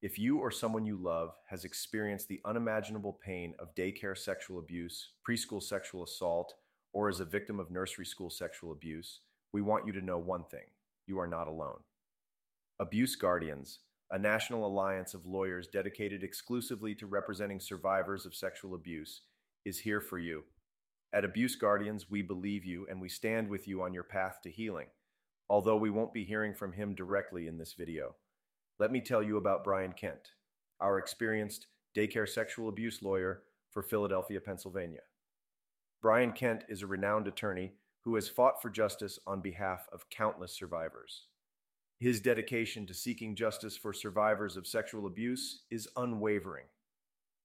If you or someone you love has experienced the unimaginable pain of daycare sexual abuse, preschool sexual assault, or is a victim of nursery school sexual abuse, we want you to know one thing you are not alone. Abuse Guardians, a national alliance of lawyers dedicated exclusively to representing survivors of sexual abuse, is here for you. At Abuse Guardians, we believe you and we stand with you on your path to healing, although we won't be hearing from him directly in this video. Let me tell you about Brian Kent, our experienced daycare sexual abuse lawyer for Philadelphia, Pennsylvania. Brian Kent is a renowned attorney who has fought for justice on behalf of countless survivors. His dedication to seeking justice for survivors of sexual abuse is unwavering.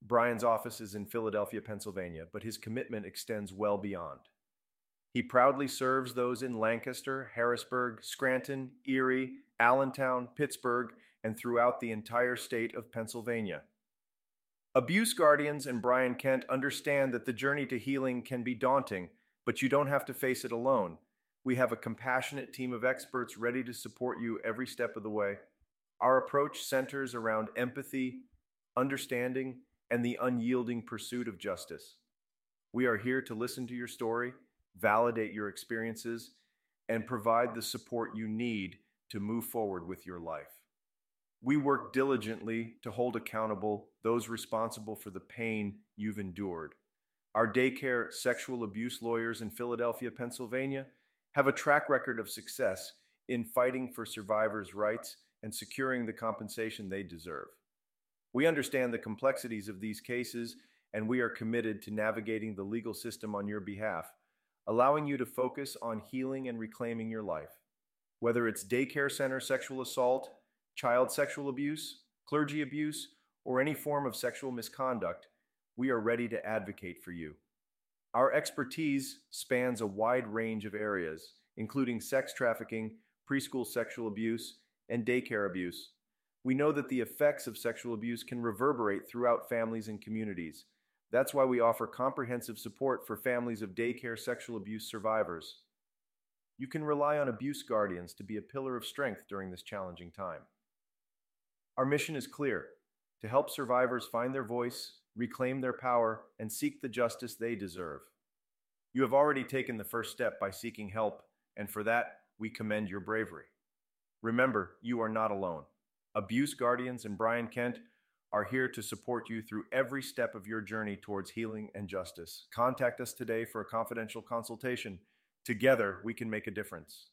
Brian's office is in Philadelphia, Pennsylvania, but his commitment extends well beyond. He proudly serves those in Lancaster, Harrisburg, Scranton, Erie, Allentown, Pittsburgh, and throughout the entire state of Pennsylvania. Abuse guardians and Brian Kent understand that the journey to healing can be daunting, but you don't have to face it alone. We have a compassionate team of experts ready to support you every step of the way. Our approach centers around empathy, understanding, and the unyielding pursuit of justice. We are here to listen to your story, validate your experiences, and provide the support you need to move forward with your life. We work diligently to hold accountable those responsible for the pain you've endured. Our daycare sexual abuse lawyers in Philadelphia, Pennsylvania, have a track record of success in fighting for survivors' rights and securing the compensation they deserve. We understand the complexities of these cases, and we are committed to navigating the legal system on your behalf, allowing you to focus on healing and reclaiming your life. Whether it's daycare center sexual assault, child sexual abuse, clergy abuse, or any form of sexual misconduct, we are ready to advocate for you. Our expertise spans a wide range of areas, including sex trafficking, preschool sexual abuse, and daycare abuse. We know that the effects of sexual abuse can reverberate throughout families and communities. That's why we offer comprehensive support for families of daycare sexual abuse survivors. You can rely on abuse guardians to be a pillar of strength during this challenging time. Our mission is clear to help survivors find their voice, reclaim their power, and seek the justice they deserve. You have already taken the first step by seeking help, and for that, we commend your bravery. Remember, you are not alone. Abuse Guardians and Brian Kent are here to support you through every step of your journey towards healing and justice. Contact us today for a confidential consultation. Together, we can make a difference.